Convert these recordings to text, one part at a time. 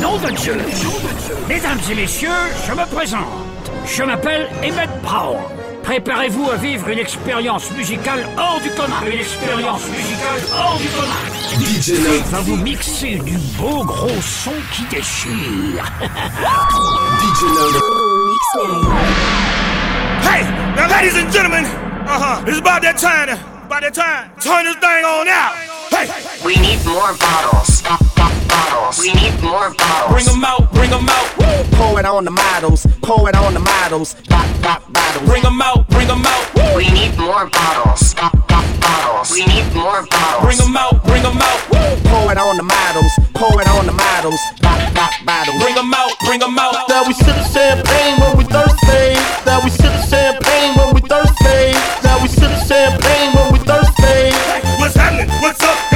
Nom de Dieu Mesdames et messieurs, je me présente. Je m'appelle Emmett Brown. Préparez-vous à vivre une expérience musicale hors du commun. Une expérience musicale hors du commun. DJ Va vous mixer du beau gros son qui déchire. DJ. Hey, now ladies and gentlemen, uh-huh, it's about that time, about that time, turn this thing on out. Hey, We need more bottles. Bottles. We need more bottles. bring 'em out, bring 'em out, woo. Pour it on the models, pour it on the models, pop, pop, bottles. Bring 'em out, bring 'em out, woo. We need more bottles. Bottles. We need more bottles. Bring 'em out, bring 'em out, woo. Pour it on the models, pour it on the models, pop, pop, bottles. Bring 'em out, bring 'em out. That we sip champagne when we thirsty. That we sip champagne when we thirsty. That we sip champagne when we thirsty. What's happening? What's up?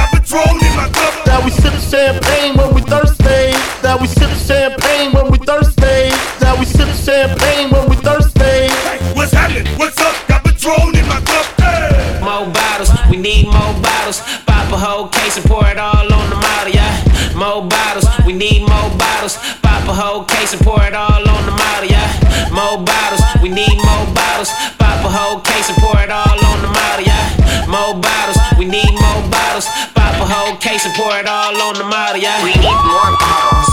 Champagne when we thirsty. That we sip champagne when we thirsty. That we sip champagne when we thirsty. What's happening? What's up? Got Patron in my cup. Hey. More bottles, we need more bottles. Pop a whole case and pour it all on the model, yeah. More bottles, we need more bottles. Pop a whole case and pour it all pour it all on the model, yeah. We need more bottles.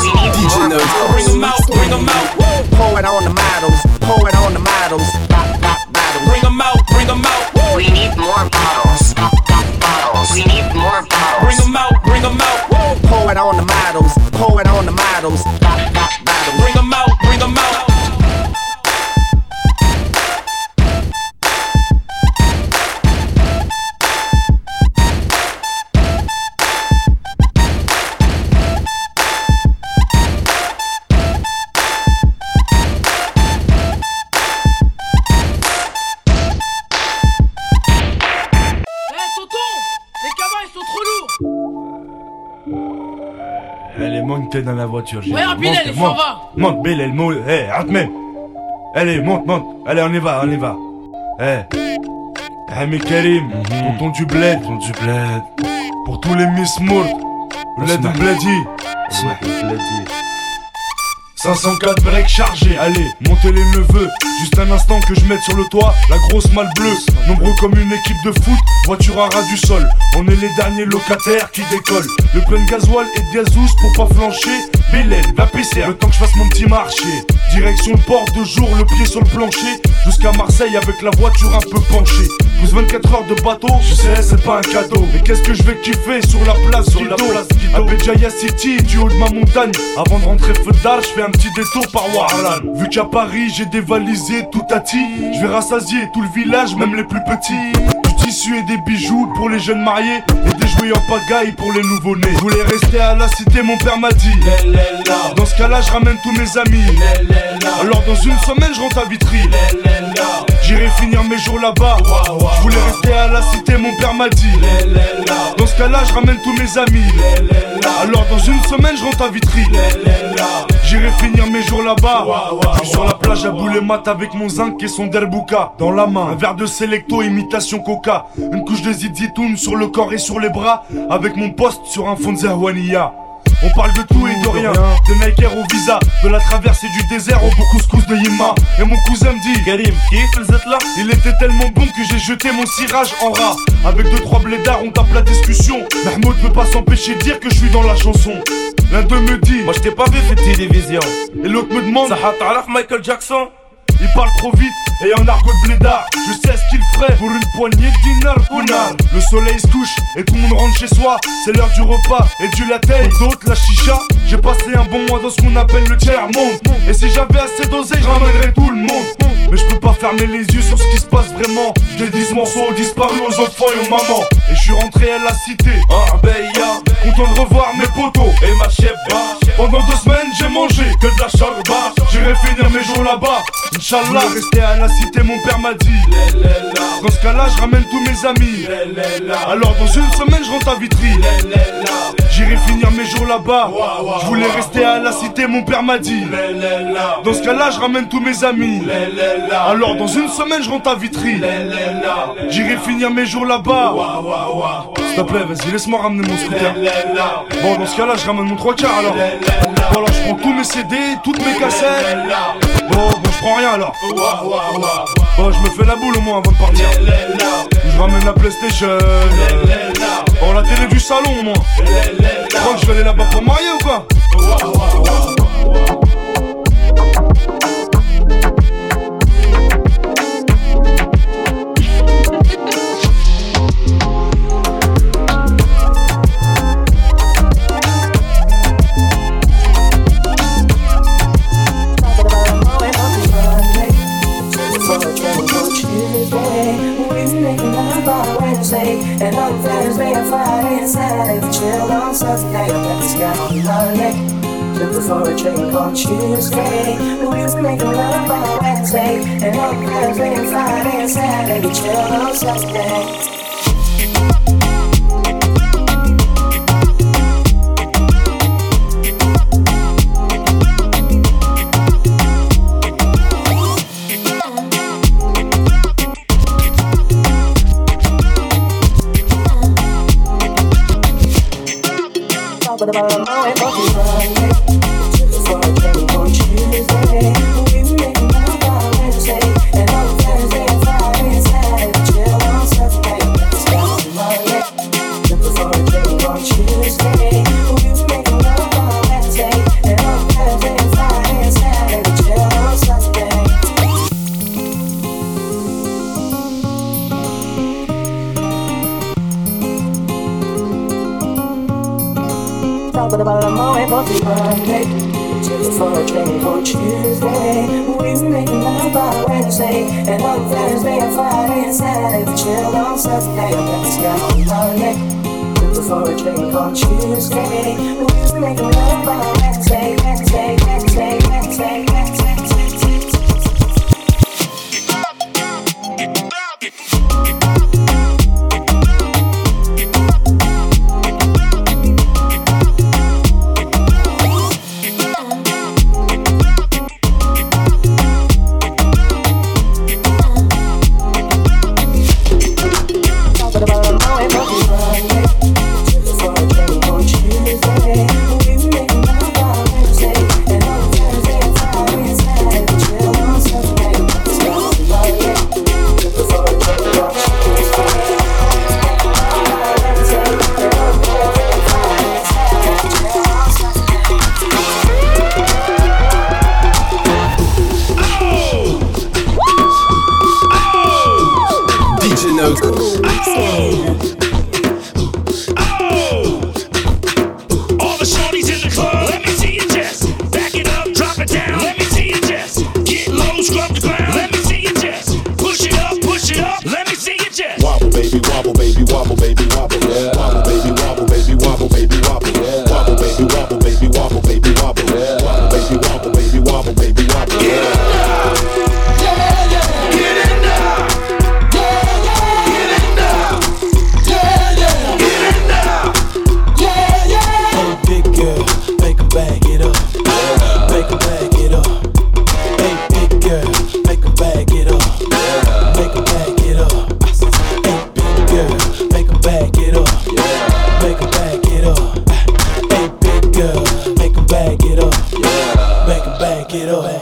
We need DJ more bottles. Bring 'em out, bring 'em out, woo. Pour it on the models, pour it on the models, bottles. Bring 'em out, bring 'em out, woo. We need more bottles. Bottles. We need more bottles. Bring 'em out, bring 'em out, woo. Pour it on the models, pour it on the models, Dans la voiture. j'ai Ouais, dit, rapide, monte, allez, va. Bill, elle. Eh, Atmen. Allez, monte, monte. Allez, on y va, on y va. Eh. Hamid Karim, tonton du bled. Tonton du bled. Pour tous les Miss. Bled Bledi. Bledi. 504 breaks chargés, allez, montez les neveux. Juste un instant que je mette sur le toit la grosse malle bleue. Nombreux comme une équipe de foot, voiture à ras du sol. On est les derniers locataires qui décollent. Le plein de gasoil et de gazous pour pas flancher. Bélène, va pisser, le temps que je fasse mon petit marché. Direction le port de jour, le pied sur le plancher. Jusqu'à Marseille avec la voiture un peu penchée. Plus 24 heures de bateau, je sais c'est pas un cadeau. Mais qu'est-ce que je vais kiffer sur la place sur la place À Béjaïa City, du haut de ma montagne. Avant de rentrer feu d'art, je fais un petit détour par Vu qu'à Paris j'ai dévalisé tout Tati Je vais rassasier tout le village, même les plus petits. Du tissu et des bijoux pour les jeunes mariés. Et des jouets en pagaille pour les nouveau-nés. Je voulais rester à la cité, mon père m'a dit. Dans ce cas là je ramène tous mes amis. Alors dans une semaine je rentre à Vitry J'irai finir mes jours là-bas. Je voulais rester à la cité, mon père m'a dit. Dans ce cas là je ramène tous mes amis. Alors dans une semaine je rentre à Vitry. J'irai finir mes jours là-bas. Je suis sur la plage à bouler mat avec mon zinc et son derbouka Dans la main, un verre de Selecto imitation coca. Une couche de zizitoun sur le corps et sur les bras. Avec mon poste sur un fond de Zerwania on parle de tout et de rien, de Nike Air au visa, de la traversée du désert au couscous de Yima. Et mon cousin me dit, Karim, kiff le là Il était tellement bon que j'ai jeté mon cirage en rat. Avec deux trois blédards, on tape la discussion. Mahmoud peut pas s'empêcher de dire que je suis dans la chanson. L'un d'eux me dit, moi je t'ai pas vu fait télévision. Et l'autre me demande, Michael Jackson? Il parle trop vite et en argot de blédard. Je sais ce qu'il ferait pour une poignée de Le soleil se couche et tout le monde rentre chez soi. C'est l'heure du repas et du latte. D'autres la chicha J'ai passé un bon mois dans ce qu'on appelle le tiers-monde. Et si j'avais assez d'oseille je ramènerais tout le monde. Mais je peux pas fermer les yeux sur ce qui se passe vraiment. J'ai 10 morceaux disparus aux enfants et aux mamans. Et je suis rentré à la cité. Arbeya Content de revoir mes potos. Et ma chef Pendant deux semaines j'ai mangé que de la charba J'irai finir mes jours là-bas Inch'Allah rester à la cité mon père m'a dit. Dans ce cas là je ramène tous mes amis. Alors dans une semaine je rentre à Vitry. J'irai finir mes jours là-bas. Je voulais rester à la cité mon père m'a dit. Dans ce cas là je ramène tous mes amis. Alors dans une semaine je rentre à Vitry. J'irai finir mes jours là-bas. S'il te plaît, vas-y, laisse-moi ramener mon scooter. Bon, dans ce cas-là, je ramène mon 3 quarts alors. Alors je prends tous mes CD, toutes mes cassettes. Je prends rien alors. Bon, je me fais la boule au moins avant de partir. Je ramène la PlayStation. Bon, la télé du salon au moins. Tu crois que je vais aller là-bas pour me marier ou quoi? Tuesday. We used to make love on Wednesday. And on Thursday and Friday and Saturday we chill on Sunday.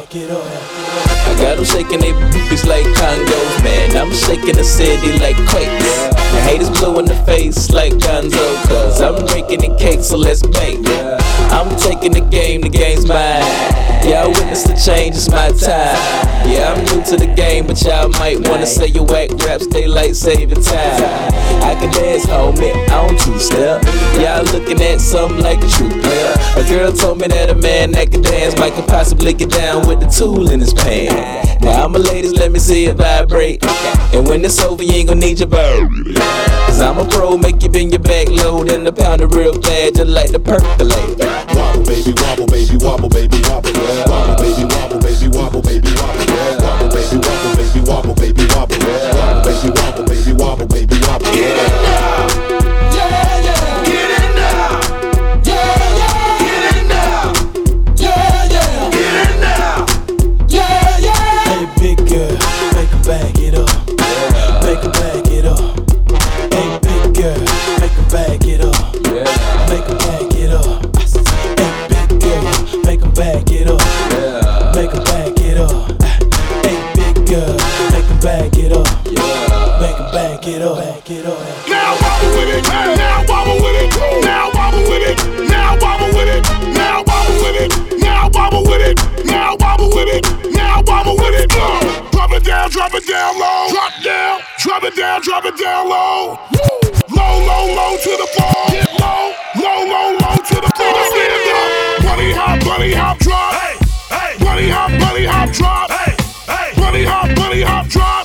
I got them shaking they boobies like congos, man. I'm shaking the city like quakes. The haters blue in the face like Gonzo, cause I'm drinking the cake, so let's bake. I'm taking the game, the game's mine. Y'all witness the change, it's my time. Yeah, I'm new to the game, but y'all might wanna say you whack raps, daylight saving time. I can dance, homie, on two step. Y'all looking at something like a true player. A girl told me that a man that can dance might could possibly get down with the tool in his pants. Now, I'm a ladies, let me see it vibrate. And when it's over, you ain't gonna need your bird. Cause I'm a pro, make you bend your back low, then the pound it real bad, just like the percolate. Wobble, baby, wobble, baby, wobble, baby, wobble. Baby, wobble, baby, wobble, we have tried.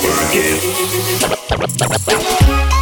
until you.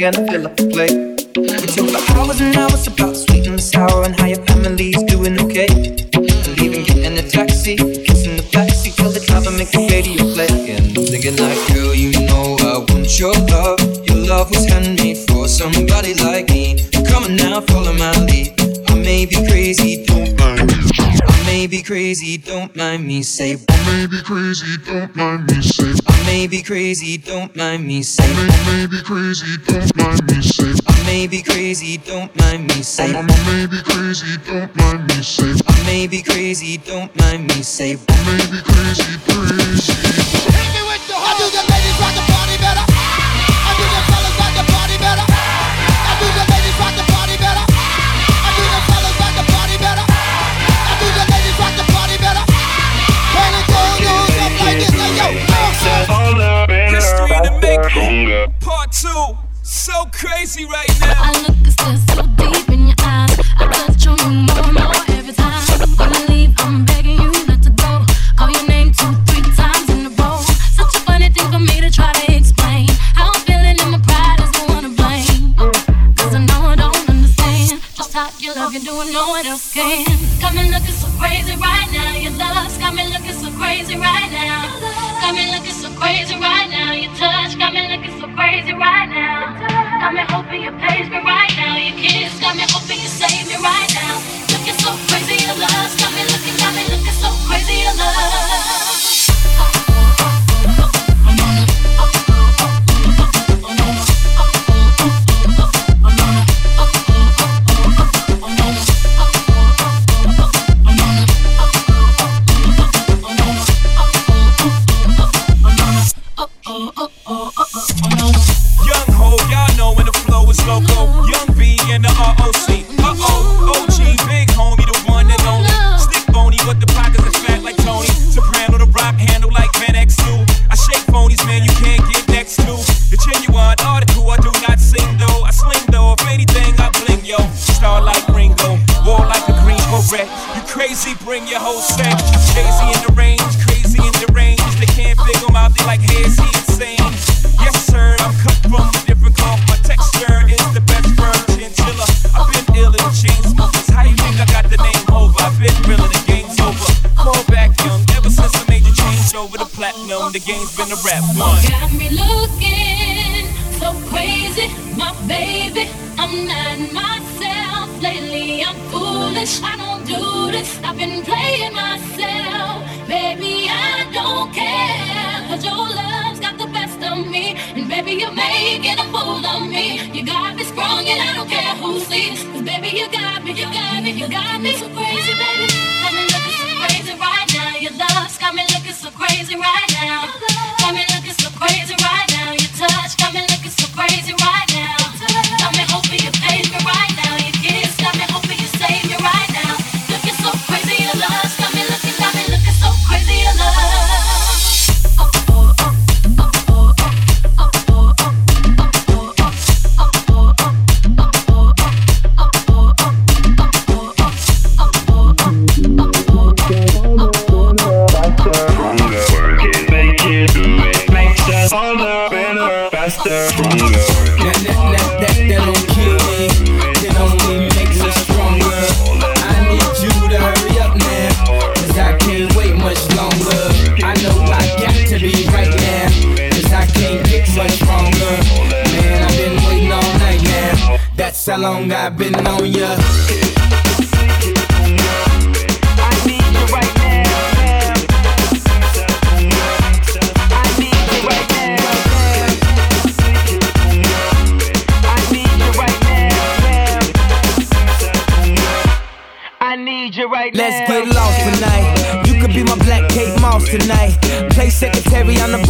again, fill up the plate. We talk for hours and hours about sweet and sour and how your family's doing okay. Mm-hmm. And even getting a taxi, kissing the backseat, till the driver makes the radio play. And thinking like, girl, you know I want your love. Your love was handmade for somebody like me. Come on now, follow my lead. I may be crazy, don't mind me. I may be crazy, don't mind me. Say, I may be crazy, don't mind me. Say, I may be crazy, don't mind me. Say, I may be crazy, don't safe. I, may be crazy, don't mind me safe. I may be crazy, don't mind me safe. I may be crazy, crazy. I do the ladies rock the party better. I do the fellas rock the party better. I do the ladies rock the party better. I do the fellas rock the party better. I do the ladies rock the party better. Turn it down, go up like this, like yo. All up in her. History to make part two so crazy right now. I look so deep in your crazy, bring your whole set. Crazy in the range, crazy in the range. They can't figure 'em out, they like, hey, is he insane? Yes, sir, I'm cut from a different cloth. My texture is the best firm chinchilla. I've been ill in chain smokers. How you think I got the name Hova? I've been real the game's over. Fall back young, ever since I made the change over to platinum, the game's been a rap one. Got me looking so crazy, my baby. I'm not. I'm foolish. I don't do this. I've been playing myself, baby. I don't care. Cause your love's got the best of me. And baby, you're making a fool of me. You got me sprung and I don't care who sees. Cause baby, you got me, you got me, you got me so crazy, baby. Got me looking so crazy right now. Your love's got me looking so crazy right now. Got me looking so crazy right now. Your touch got me looking so crazy right now. Secretary, I'm the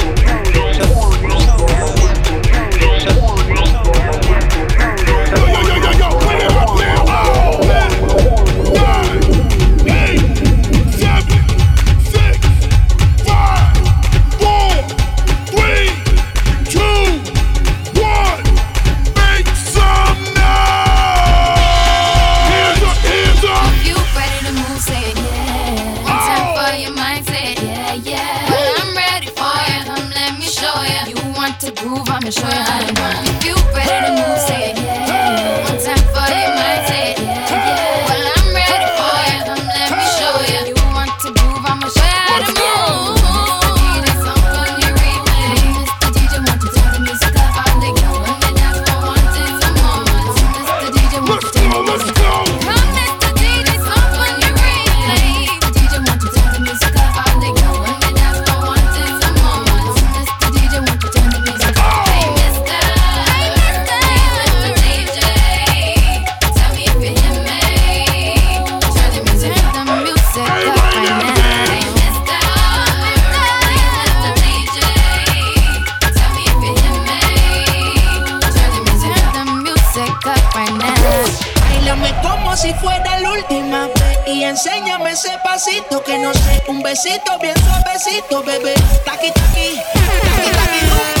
suavecito, bien suavecito, bebé. Taqui, taqui, taqui, taqui,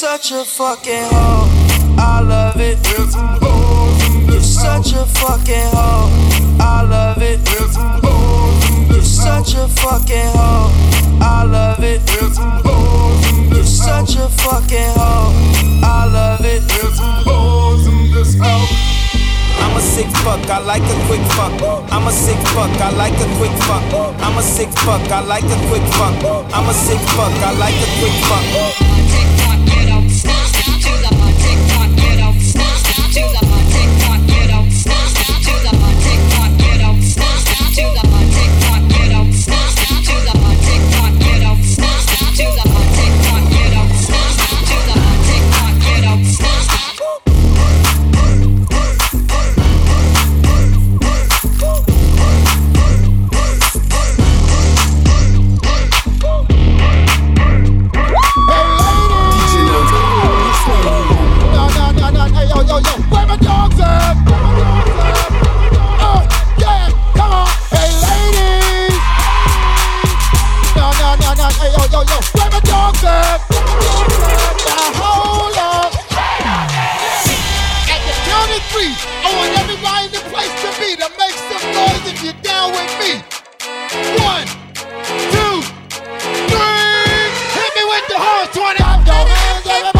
such a fucking hoe. I love it. You're such a fucking hoe. I love it. You're such a fucking hoe. I love it. You're such a fucking hoe. I love it. I'm a sick fuck, I like a quick fuck. I'm a sick fuck, I like a quick fuck. I'm a sick fuck, I like a quick fuck. I'm a sick fuck, I like a quick fuck. with me. Oh, I want everybody in the place to be to make some noise if you're down with me. One, two, three. Hit me with the horns, 20. Hands up, hands.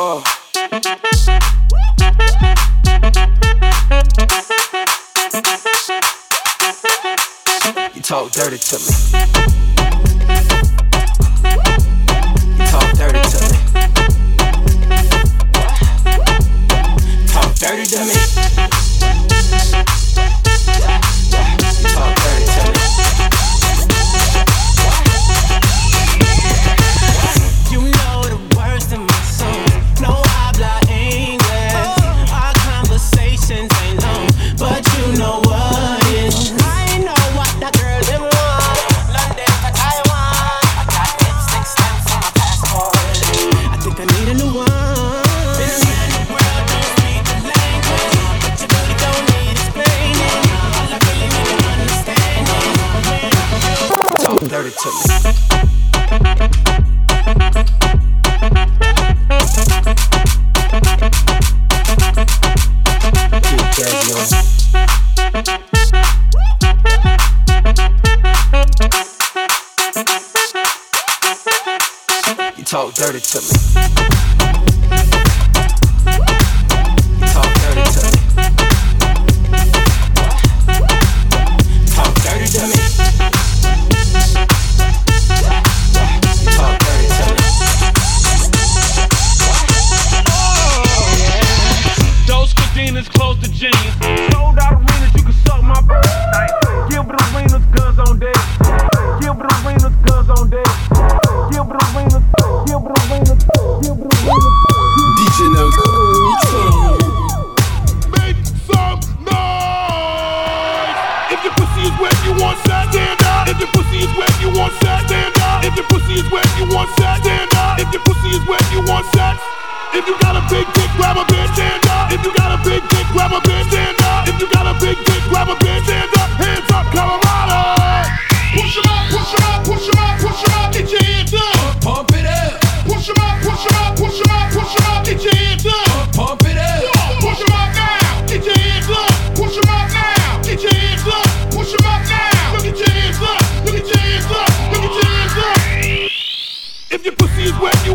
Oh. You talk dirty to me.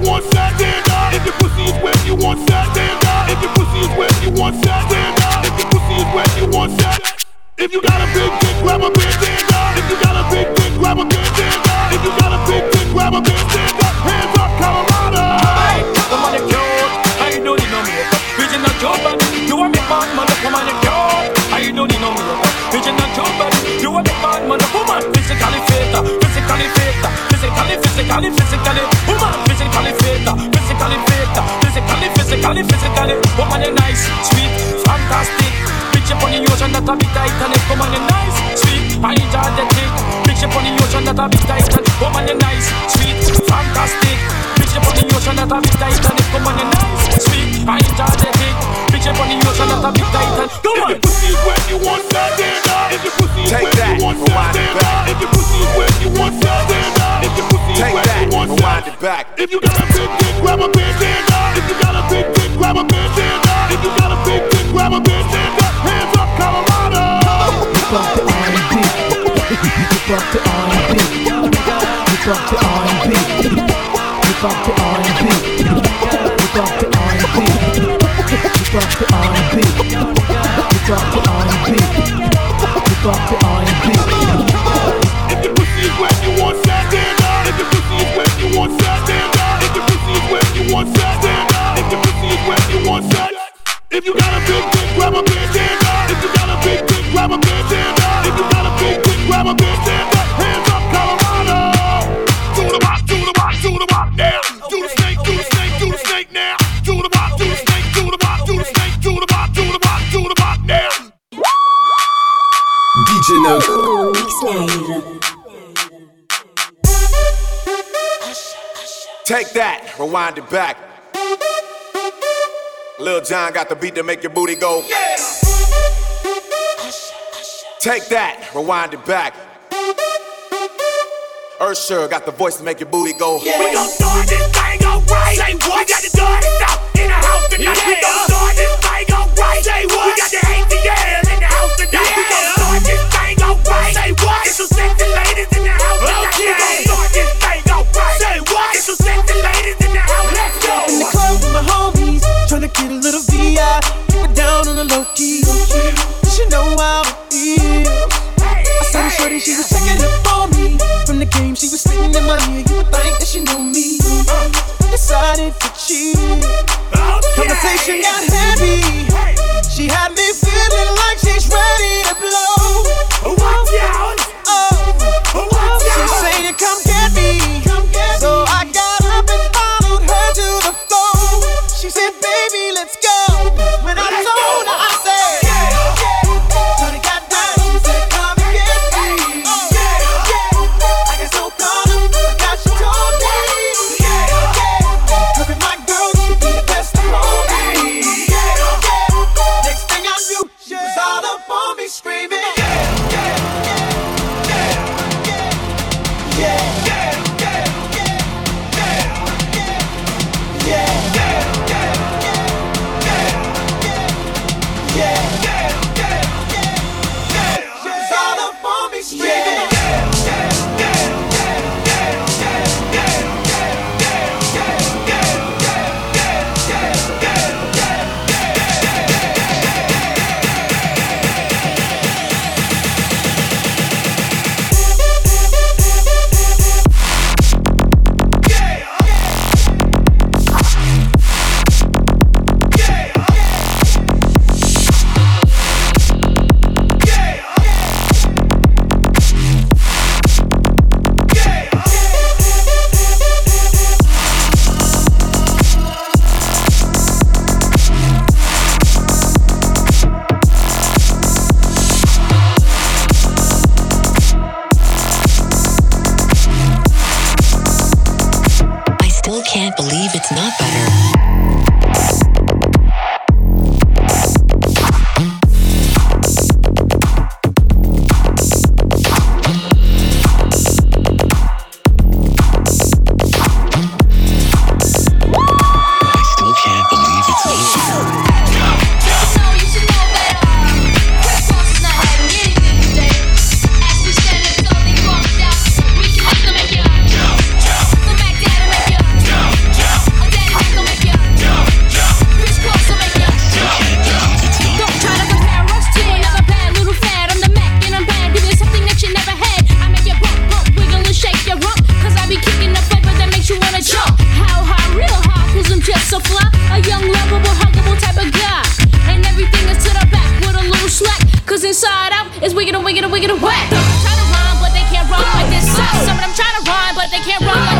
Want that, stand up. If your pussy is wet, you want that, stand up. If your pussy is wet, you want that, stand up. If your pussy is wet, you want that. If you got a big dick, grab a bitch, stand up. If you got a big dick, grab a bitch, stand up. If you got a big dick, grab a bitch, stand up. Hands up, Colorado. Come on, you cute. I don't need no makeup. Original cute, but you want me bad, mother. Come on, you cute. I don't need no makeup. Original cute, but you want me bad, mother. Woman, physically fit, physically fit, physically, physically. Physically nice, sweet, fantastic. Bitch up on the ocean that a bit Titanic. Woman, you nice, sweet, I enjoy the thing. Bitch up on the ocean that a bit Titanic. Woman, you nice, sweet, fantastic. Bitch up on the ocean that a bit Titanic. Woman, you nice, sweet, I enjoy the thing. Bitch up on the ocean that a bit Titanic. Come on. If your pussy is wet, you want that, stand. If your pussy is Take wet, that, you want that, rewind it back. If your pussy is wet, you want that, stand. If your pussy is Take wet, that, you want rewind it back. If you got a big dick, grab a bitch, stand up. If you got a big dick, grab a bitch, stand up. If you got a big dick, grab a bitch, stand up. Hands up, Colorado. Hip hop to R&B. Hip hop to R&B. Hip hop to R&B. Hip hop to R&B. Hip hop to R&B. Hip hop to R&B. Hip hop to R&B. Hip hop to R&B. If your pussy is wet, you want that, stand up. If your pussy is wet, you want that, stand up. If your pussy is wet, you want that, stand up. Want that. If you got a big dick, grab a bitch, stand up. If you got a big dick, grab a bitch, stand up. If you got a big dick, grab a bitch, stand up. Hands up, Colorado. Do the bop, do the bop, do the bop now. Do the snake, do the snake, do the snake now. Do the bop, do the snake, do the bop, do the snake, do the bop, do the bop, do the bop now. DJ Nox. Take that, rewind it back. Lil Jon got the beat to make your booty go. Take that, rewind it back. Usher got the voice to make your booty go. We gon' start this thing alright. Say what? We got the dirty stuff in the house tonight. We gon' start this thing alright. Say what? We got the ATL in the house tonight. We gon' start this thing alright. Say what? It's some sexy ladies in the house tonight. We gon' get a little VI. It down on the low key. She know how it feels. I saw her shorty, she was checking up on me. From the game, she was sitting in my ear. You would think that she knew me. Decided to cheat. Conversation got heavy. She had me niggas wicked and wiggin' and wicked and whack. Some of them try to rhyme, but they can't rhyme like this. Some of them try to rhyme, but they can't rhyme like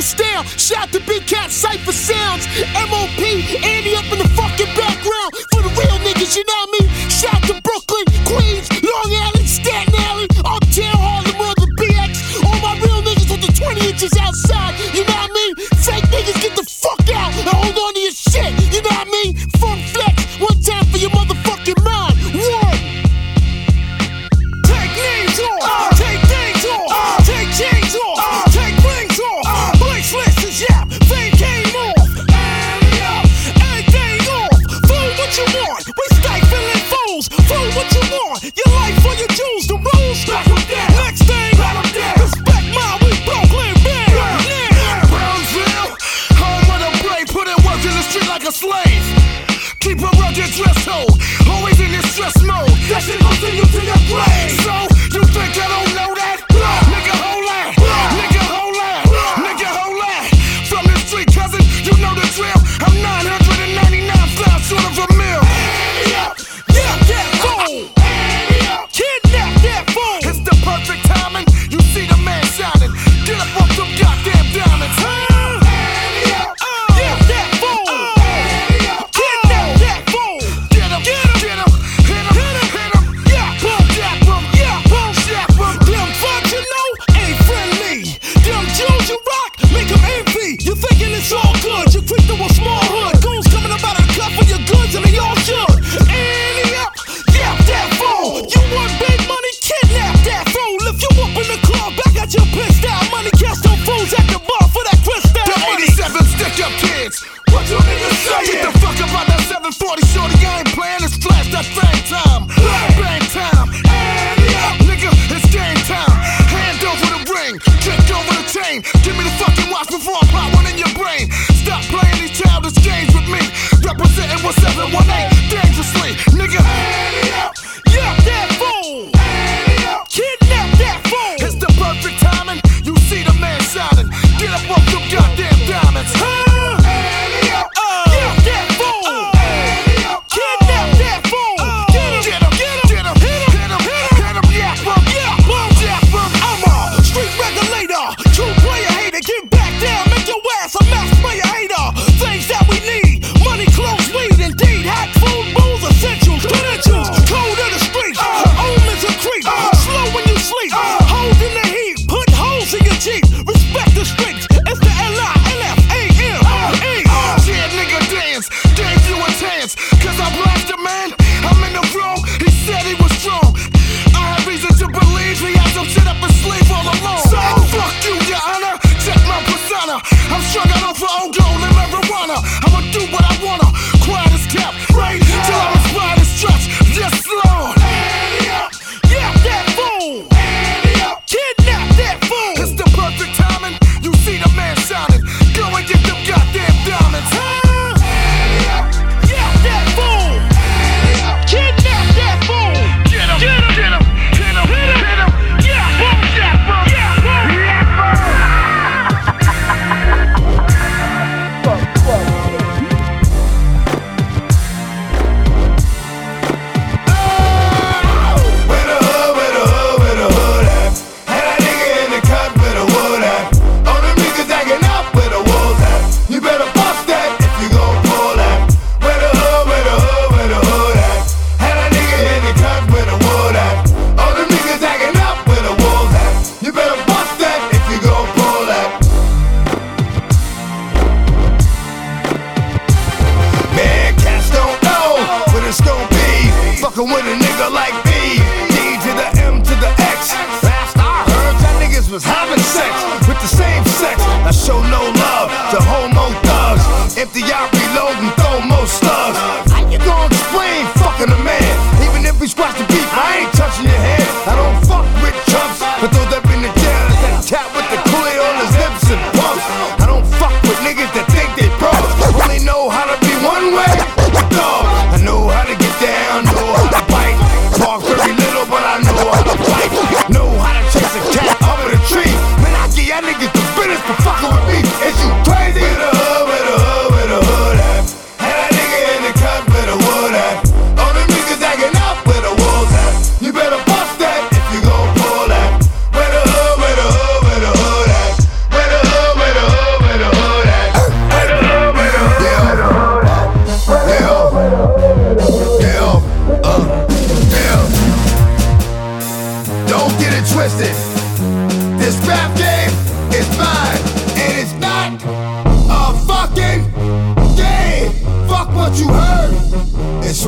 Brutal style. Shout to Big Cat Cipha Sounds. MOP, Andy up in the fucking background. For the real niggas, you know what I mean? Shout to Brooklyn, Queens,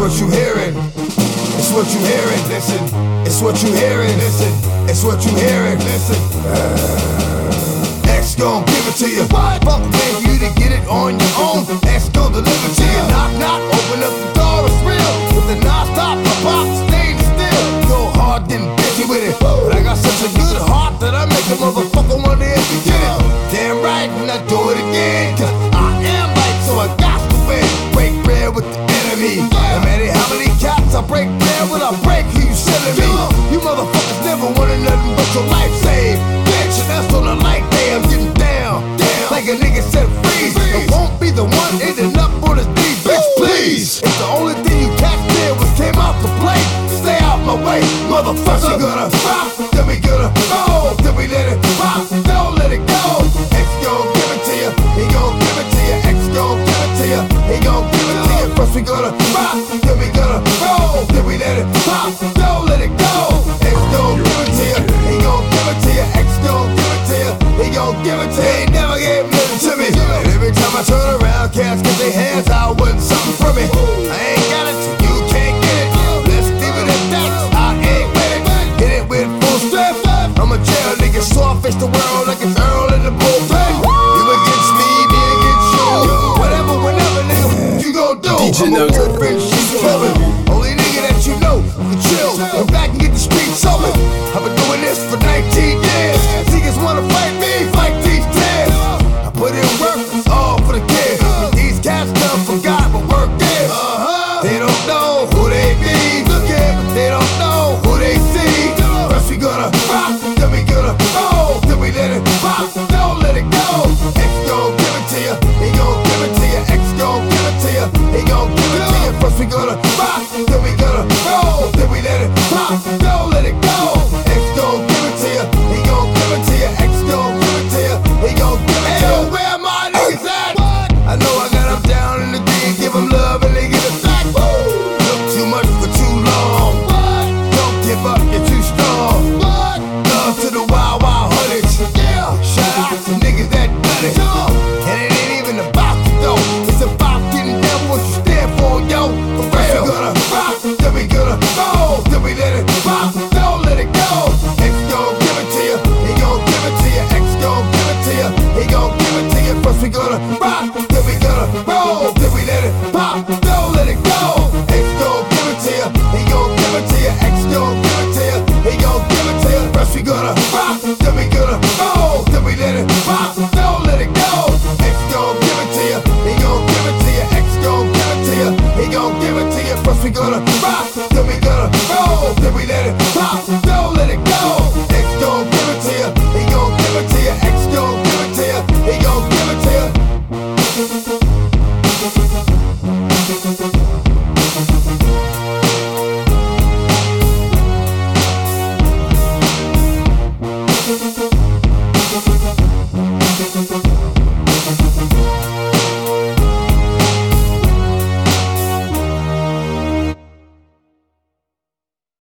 what you hearing. It's what you hearing. Listen. It's what you hearing. Listen. It's what you hearing. Listen. Uh, X gon' give it to you. What? Fuck pay you to get it on your own. X gon' deliver to you. Knock knock. Open up the door. It's real. With the non-stop box stay still. Go hard then busy with it. But I got such a good heart that I make a motherfucker wonder if you did it. Damn right, and I do it again. Cause your life.